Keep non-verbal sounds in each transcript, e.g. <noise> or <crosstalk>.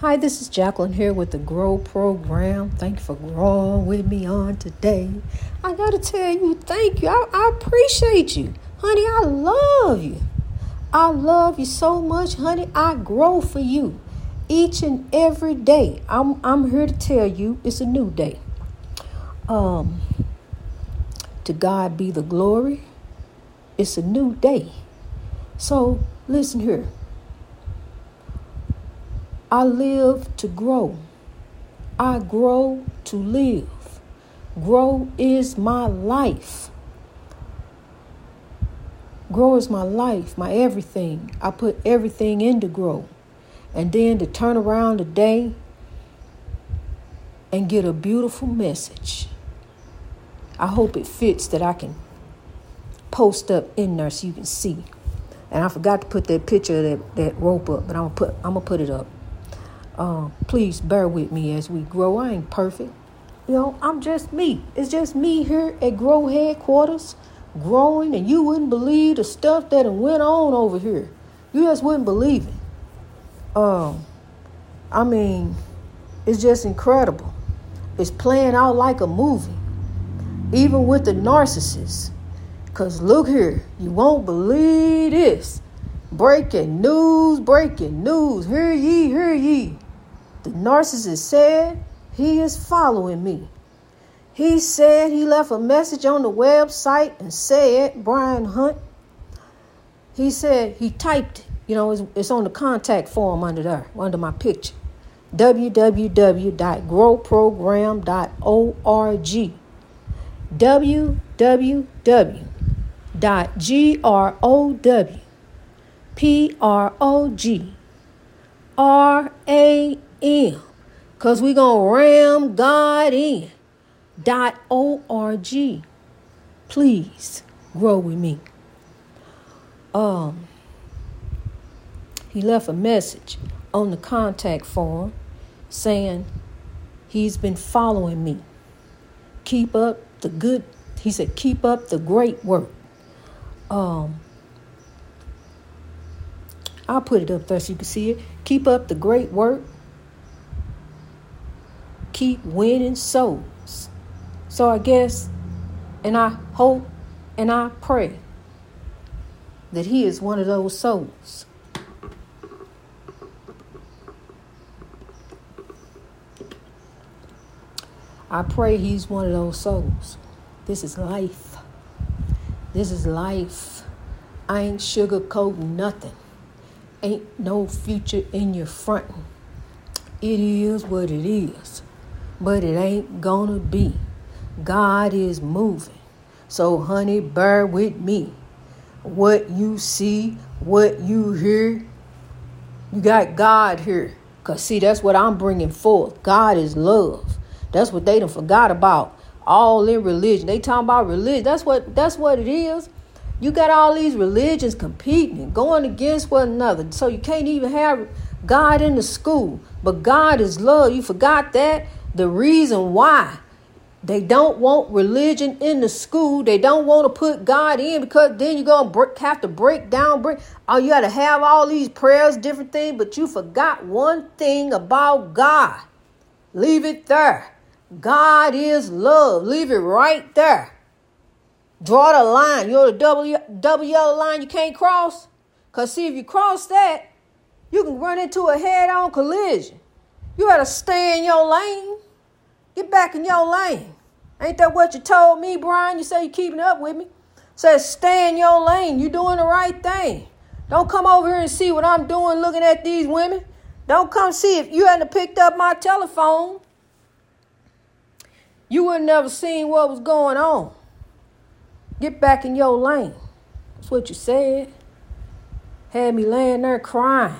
Hi, this is Jacqueline here with the Grow Program. Thank you for growing with me on today. I got to tell you, thank you. I, I appreciate you. Honey, I love you. I love you so much, honey. I grow for you each and every day. I'm, I'm here to tell you it's a new day. Um, to God be the glory. It's a new day. So listen here. I live to grow. I grow to live. Grow is my life. Grow is my life, my everything. I put everything into grow. And then to turn around today and get a beautiful message. I hope it fits that I can post up in there so you can see. And I forgot to put that picture of that, that rope up, but I'm gonna put I'm gonna put it up. Uh, please bear with me as we grow. I ain't perfect. You know, I'm just me. It's just me here at Grow headquarters, growing, and you wouldn't believe the stuff that went on over here. You just wouldn't believe it. Um, I mean, it's just incredible. It's playing out like a movie, even with the narcissists. Cause look here, you won't believe this. Breaking news, breaking news. Hear ye, hear ye. The narcissist said he is following me. He said he left a message on the website and said, Brian Hunt, he said he typed. You know, it's, it's on the contact form under there, under my picture. www.growprogram.org. www.growprogram.org. www.growprogramprogram because we're going to ram God in. Dot O-R-G. Please grow with me. Um, he left a message on the contact form saying he's been following me. Keep up the good, he said, keep up the great work. Um, I'll put it up there so you can see it. Keep up the great work. Keep winning souls. So I guess, and I hope and I pray that he is one of those souls. I pray he's one of those souls. This is life. This is life. I ain't sugarcoating nothing. Ain't no future in your front. It is what it is. But it ain't gonna be. God is moving. So, honey, bear with me. What you see, what you hear, you got God here. Because, see, that's what I'm bringing forth. God is love. That's what they done forgot about. All in religion. They talking about religion. That's what that's what it is. You got all these religions competing, and going against one another. So you can't even have God in the school. But God is love. You forgot that. The reason why they don't want religion in the school. They don't want to put God in because then you're going to have to break down. Break. Oh, you got to have all these prayers, different things, but you forgot one thing about God. Leave it there. God is love. Leave it right there. Draw the line. You're the double, double yellow line you can't cross? Because, see, if you cross that, you can run into a head on collision. You got to stay in your lane. Get back in your lane. Ain't that what you told me, Brian? You say you're keeping up with me. Says stay in your lane. You're doing the right thing. Don't come over here and see what I'm doing looking at these women. Don't come see if you hadn't picked up my telephone. You would never seen what was going on. Get back in your lane. That's what you said. Had me laying there crying,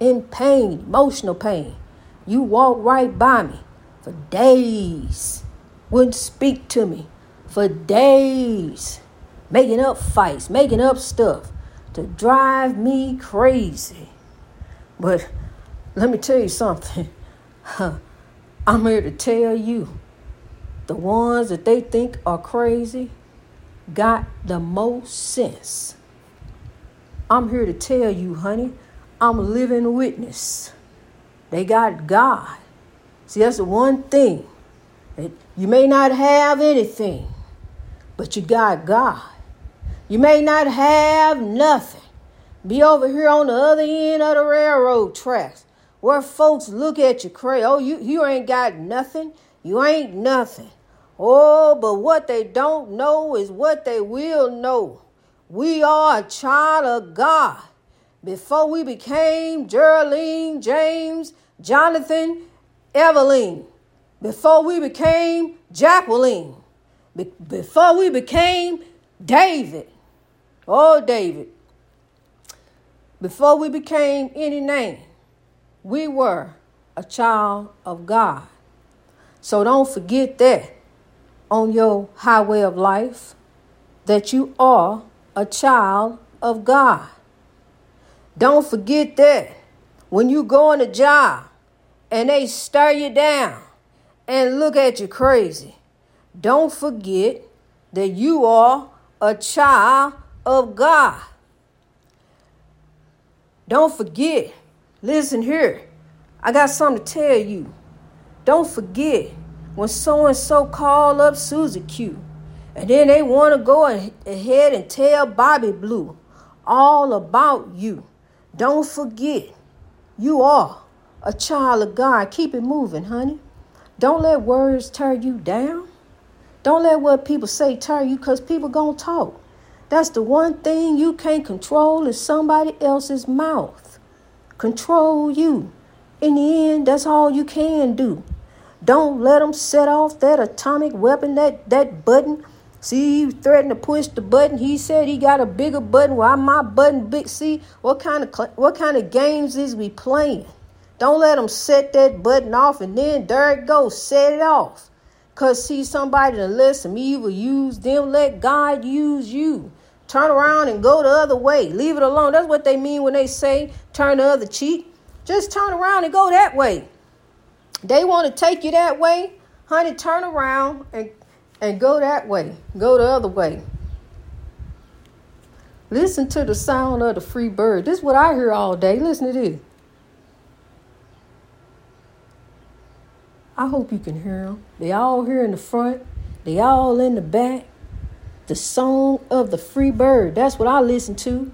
in pain, emotional pain. You walked right by me for days, wouldn't speak to me for days, making up fights, making up stuff to drive me crazy. But let me tell you something. <laughs> I'm here to tell you the ones that they think are crazy got the most sense. I'm here to tell you, honey, I'm a living witness. They got God. See, that's the one thing. You may not have anything, but you got God. You may not have nothing. Be over here on the other end of the railroad tracks where folks look at you crazy. Oh, you, you ain't got nothing. You ain't nothing. Oh, but what they don't know is what they will know. We are a child of God. Before we became Geraldine, James, Jonathan, Evelyn, before we became Jacqueline, be- before we became David, oh, David, before we became any name, we were a child of God. So don't forget that on your highway of life, that you are a child of God. Don't forget that when you go on a job and they stare you down and look at you crazy, don't forget that you are a child of God. Don't forget, listen here, I got something to tell you. Don't forget when so and so call up Susie Q, and then they want to go ahead and tell Bobby Blue all about you. Don't forget, you are a child of God. Keep it moving, honey. Don't let words tear you down. Don't let what people say tear you because people going to talk. That's the one thing you can't control is somebody else's mouth. Control you. In the end, that's all you can do. Don't let them set off that atomic weapon, that, that button. See, he threatened to push the button. He said he got a bigger button. Why my button big? See, what kind of what kind of games is we playing? Don't let them set that button off and then there it goes, set it off. Cause see somebody to listen, evil use them. Let God use you. Turn around and go the other way. Leave it alone. That's what they mean when they say turn the other cheek. Just turn around and go that way. They want to take you that way, honey, turn around and, and go that way. Go the other way. Listen to the sound of the free bird. This is what I hear all day. Listen to this. I hope you can hear them. They all here in the front. They all in the back. The song of the free bird. That's what I listen to.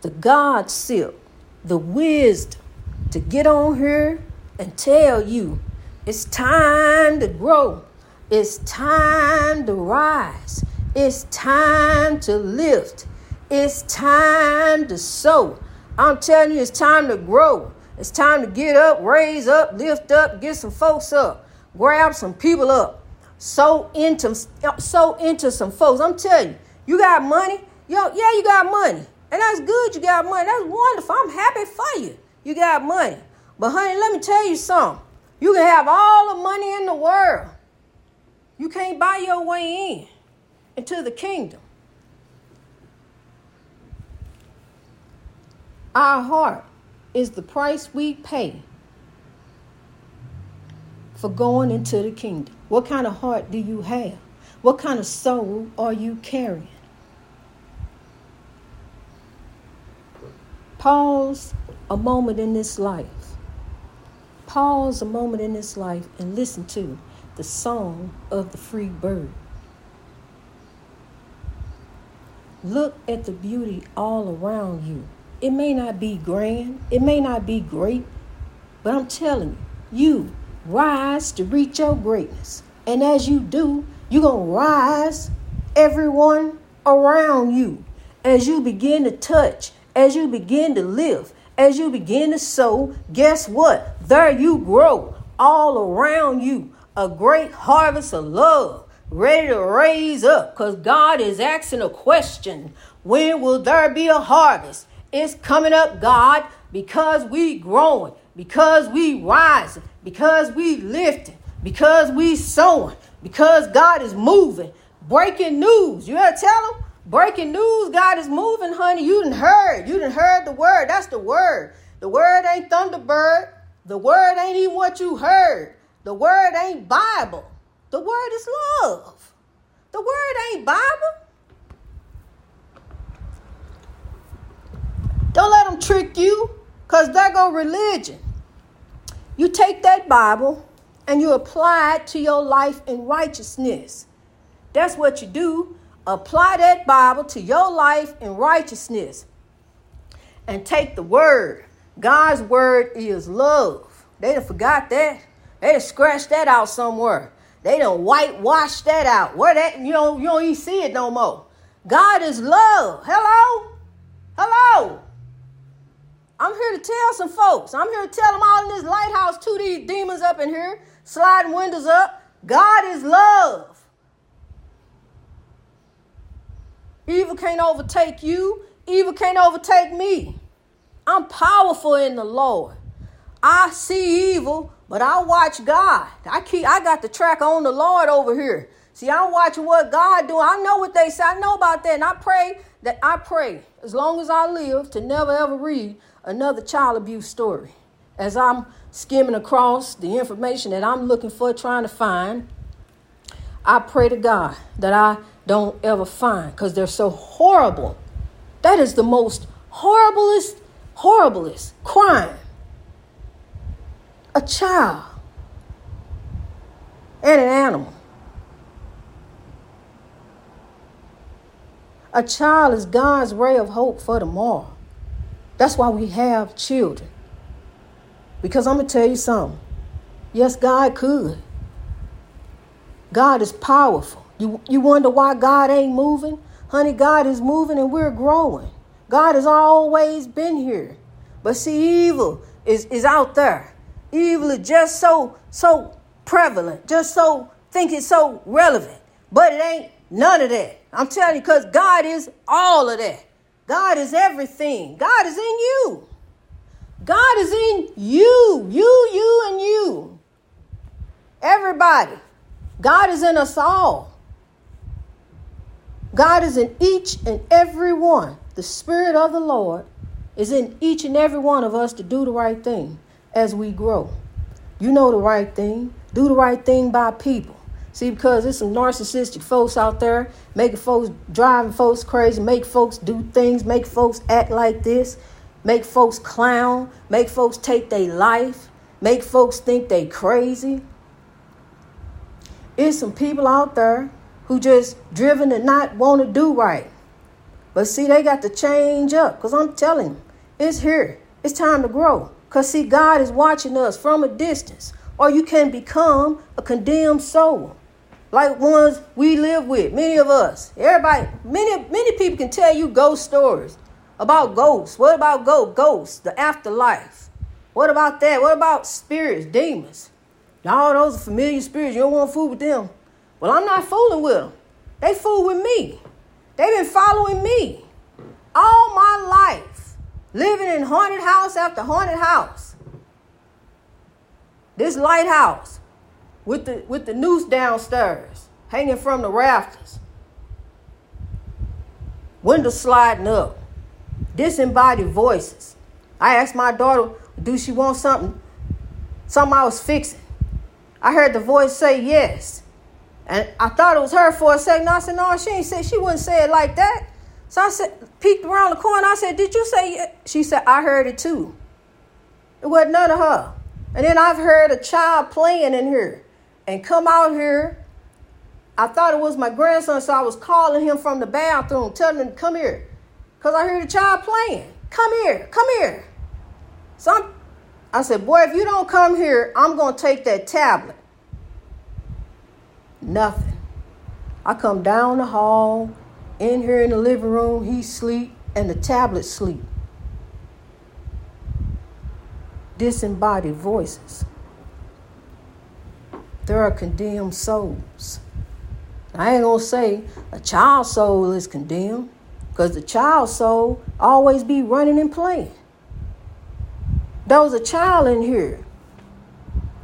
The God silk. The wisdom to get on here and tell you it's time to grow. It's time to rise. It's time to lift. It's time to sow. I'm telling you, it's time to grow. It's time to get up, raise up, lift up, get some folks up, grab some people up, So into, sow into some folks. I'm telling you, you got money. Yo, yeah, you got money. And that's good you got money. That's wonderful. I'm happy for you. You got money. But honey, let me tell you something. You can have all the money in the world. You can't buy your way in into the kingdom. Our heart is the price we pay for going into the kingdom. What kind of heart do you have? What kind of soul are you carrying? Pause a moment in this life Pause a moment in this life and listen to the song of the free bird. Look at the beauty all around you. It may not be grand, it may not be great, but I'm telling you, you rise to reach your greatness. And as you do, you're going to rise everyone around you as you begin to touch, as you begin to live, as you begin to sow, guess what? There you grow all around you a great harvest of love, ready to raise up because God is asking a question When will there be a harvest? It's coming up, God, because we growing, because we rising, because we lifting, because we sowing, because God is moving. Breaking news. You gotta tell them Breaking news, God is moving, honey. You didn't heard. You didn't heard the word. That's the word. The word ain't Thunderbird. The word ain't even what you heard. The word ain't Bible. The word is love. The word ain't Bible. Don't let them trick you, because there go religion. You take that Bible and you apply it to your life in righteousness. That's what you do. Apply that Bible to your life in righteousness. And take the word. God's word is love. They done forgot that. They done scratched that out somewhere. They done whitewash that out. Where that you don't you don't even see it no more. God is love. Hello? Hello? I'm here to tell some folks. I'm here to tell them all in this lighthouse, to these demons up in here, sliding windows up. God is love. Evil can't overtake you. Evil can't overtake me. I'm powerful in the Lord. I see evil, but I watch God. I keep I got the track on the Lord over here. See, I'm watching what God do. I know what they say. I know about that. And I pray that I pray as long as I live to never ever read another child abuse story. As I'm skimming across the information that I'm looking for, trying to find, I pray to God that I don't ever find because they're so horrible. That is the most horriblest, horriblest crime. A child and an animal. A child is God's ray of hope for tomorrow. That's why we have children. Because I'm going to tell you something. Yes, God could. God is powerful. You, you wonder why God ain't moving? Honey, God is moving and we're growing. God has always been here. But see, evil is, is out there. Evil is just so, so prevalent, just so, think it's so relevant. But it ain't none of that. I'm telling you, because God is all of that. God is everything. God is in you. God is in you, you, you, and you. Everybody. God is in us all. God is in each and every one. The Spirit of the Lord is in each and every one of us to do the right thing as we grow. You know the right thing. Do the right thing by people. See, because there's some narcissistic folks out there making folks, driving folks crazy, make folks do things, make folks act like this, make folks clown, make folks take their life, make folks think they crazy. It's some people out there who just driven to not want to do right. But see, they got to change up because I'm telling you, it's here. It's time to grow. Because see, God is watching us from a distance, or you can become a condemned soul like ones we live with, many of us. Everybody, many many people can tell you ghost stories about ghosts. What about go ghosts, the afterlife? What about that? What about spirits, demons? All those are familiar spirits. You don't want to fool with them. Well, I'm not fooling with them. They fool with me. They've been following me all my life, living in haunted house after haunted house. This lighthouse with the with the noose downstairs, hanging from the rafters. Windows sliding up. Disembodied voices. I asked my daughter, do she want something? Something I was fixing. I heard the voice say yes. And I thought it was her for a second. I said, no, she ain't say she wouldn't say it like that. So I said, peeked around the corner. I said, did you say it? She said, I heard it too. It wasn't none of her. And then I've heard a child playing in here and come out here. I thought it was my grandson, so I was calling him from the bathroom, telling him come here. Because I heard the child playing. Come here, come here. So I'm, I said, Boy, if you don't come here, I'm going to take that tablet. Nothing. I come down the hall, in here in the living room, he sleep, and the tablet sleep. Disembodied voices there are condemned souls. I ain't gonna say a child soul is condemned, because the child soul always be running and playing. There was a child in here.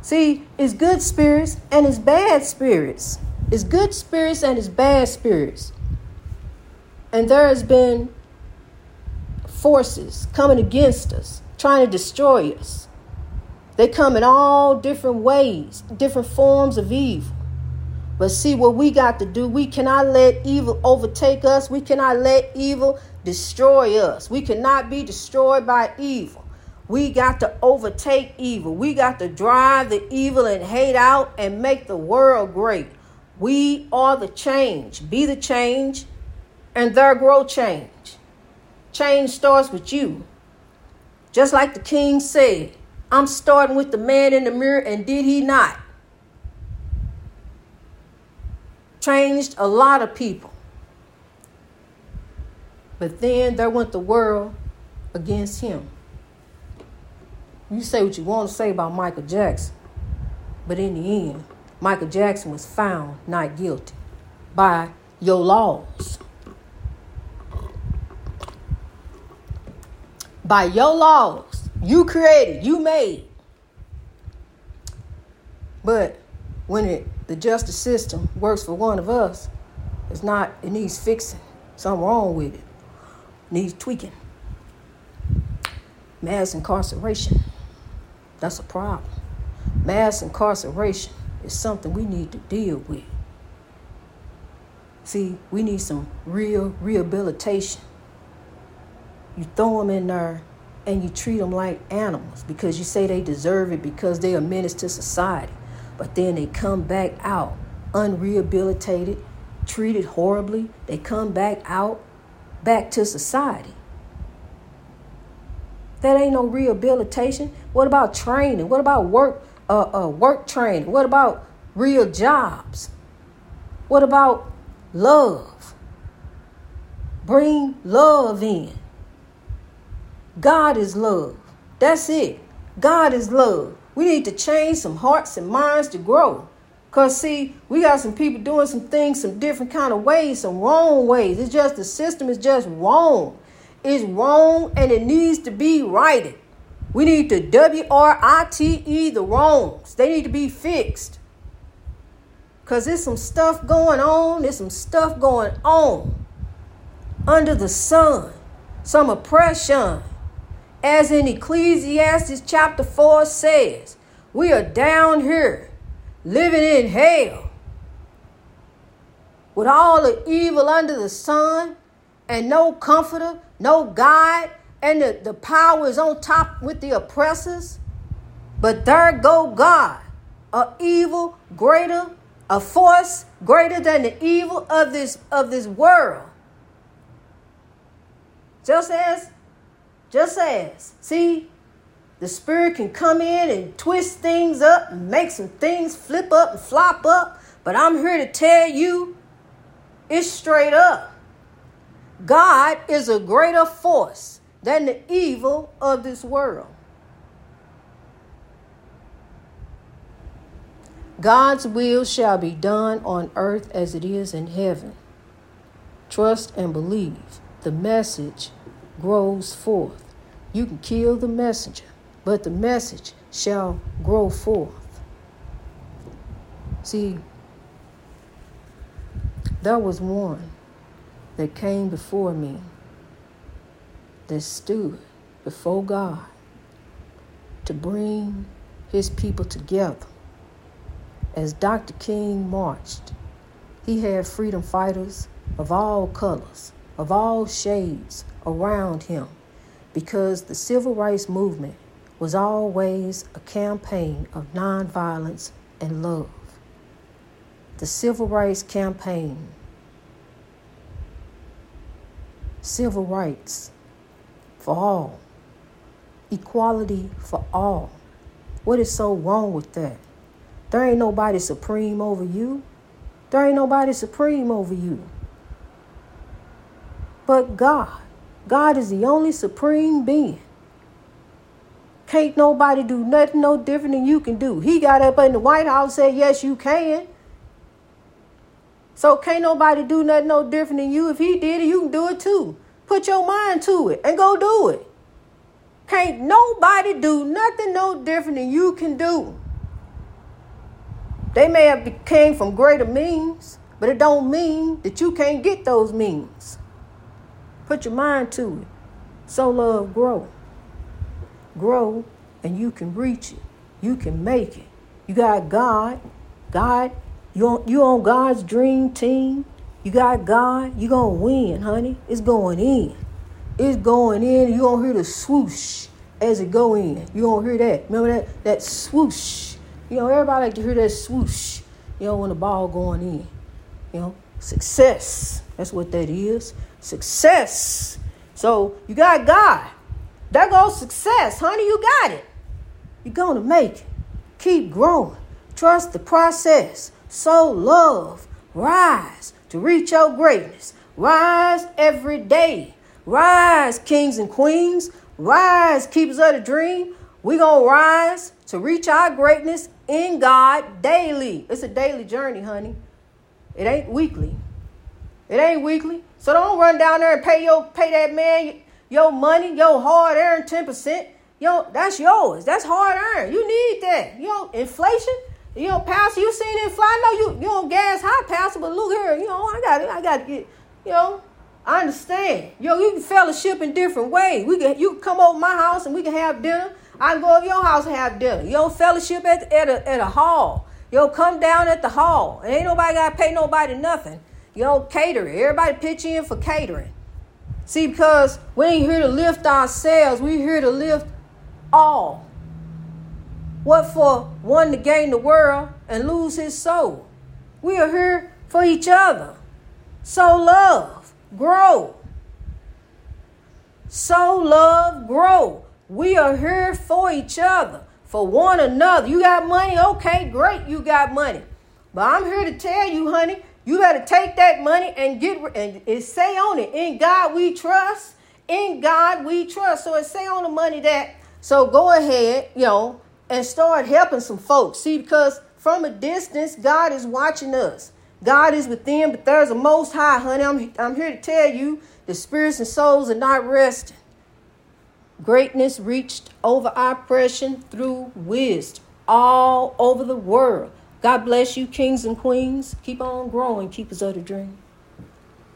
See, it's good spirits and it's bad spirits. It's good spirits and it's bad spirits. And there has been forces coming against us, trying to destroy us. They come in all different ways, different forms of evil. But see what we got to do. We cannot let evil overtake us. We cannot let evil destroy us. We cannot be destroyed by evil. We got to overtake evil. We got to drive the evil and hate out and make the world great. We are the change. Be the change, and there grow change. Change starts with you. Just like the king said, I'm starting with the man in the mirror, and did he not? Changed a lot of people. But then there went the world against him. You say what you want to say about Michael Jackson, but in the end, Michael Jackson was found not guilty by your laws. By your laws, you created, you made. But when it, the justice system works for one of us, it's not, it needs fixing. Something wrong with it. Needs tweaking. Mass incarceration. That's a problem. Mass incarceration is something we need to deal with. See, we need some real rehabilitation. You throw them in there and you treat them like animals because you say they deserve it because they're a menace to society. But then they come back out unrehabilitated, treated horribly. They come back out, back to society. That ain't no rehabilitation. What about training? What about work uh, uh, work training? What about real jobs? What about love? Bring love in. God is love. That's it. God is love. We need to change some hearts and minds to grow. Cause see, we got some people doing some things some different kind of ways, some wrong ways. It's just the system is just wrong. It's wrong and it needs to be righted. We need to W R I T E the wrongs. They need to be fixed. Because there's some stuff going on. There's some stuff going on under the sun. Some oppression. As in Ecclesiastes chapter 4 says, we are down here living in hell with all the evil under the sun and no comforter, no guide, and the, the power is on top with the oppressors. But there go God, a evil greater, a force greater than the evil of this of this world. Just as, just as, see, the spirit can come in and twist things up and make some things flip up and flop up. But I'm here to tell you, it's straight up. God is a greater force than the evil of this world. God's will shall be done on earth as it is in heaven. Trust and believe. The message grows forth. You can kill the messenger, but the message shall grow forth. See, there was one that came before me that stood before God to bring his people together. As Dr. King marched, he had freedom fighters of all colors, of all shades around him because the civil rights movement was always a campaign of nonviolence and love. The civil rights campaign, civil rights for all, equality for all. What is so wrong with that? There ain't nobody supreme over you. There ain't nobody supreme over you. But God. God is the only supreme being. Can't nobody do nothing no different than you can do. He got up in the White House and said, Yes, you can. So can't nobody do nothing no different than you. If he did it, you can do it too. Put your mind to it and go do it. Can't nobody do nothing no different than you can do. They may have came from greater means, but it don't mean that you can't get those means. Put your mind to it. So love grow. Grow and you can reach it. You can make it. You got God. God, you on, you on God's dream team. You got God, you gonna win, honey. It's going in. It's going in. You gonna hear the swoosh as it go in. You don't hear that. Remember that that swoosh. You know, everybody like to hear that swoosh. You know, when the ball going in. You know, success. That's what that is. Success. So you got God. There goes success, honey. You got it. You're gonna make it. Keep growing. Trust the process. Sow love. Rise to reach your greatness. Rise every day. Rise, kings and queens. Rise, keepers of the dream. we going to rise to reach our greatness in God daily. It's a daily journey, honey. It ain't weekly. It ain't weekly. So don't run down there and pay your pay that man your money, your hard earned 10%. Yo, that's yours. That's hard earned. You need that. You know, inflation. You know, Pastor, you seen it fly. know you you on gas high, Pastor, but look here, you know, I got it. I got to get, you know, I understand. Yo, you can fellowship in different ways. We can you can come over my house and we can have dinner. I can go over your house and have dinner. Yo, fellowship at, at a at a hall. Yo, come down at the hall. Ain't nobody gotta pay nobody nothing. Yo, catering. Everybody pitch in for catering. See, because we ain't here to lift ourselves, we here to lift all. What for one to gain the world and lose his soul? We are here for each other. So love, grow. So love, grow. We are here for each other, for one another. You got money? Okay, great, you got money. But I'm here to tell you, honey, you better take that money and get and, and say on it. In God we trust. In God we trust. So it say on the money that. So go ahead, you know, and start helping some folks. See, because from a distance, God is watching us. God is within, but there's a most high, honey. I'm, I'm here to tell you the spirits and souls are not resting. Greatness reached over oppression through wisdom all over the world. God bless you, kings and queens. Keep on growing, keepers of the dream.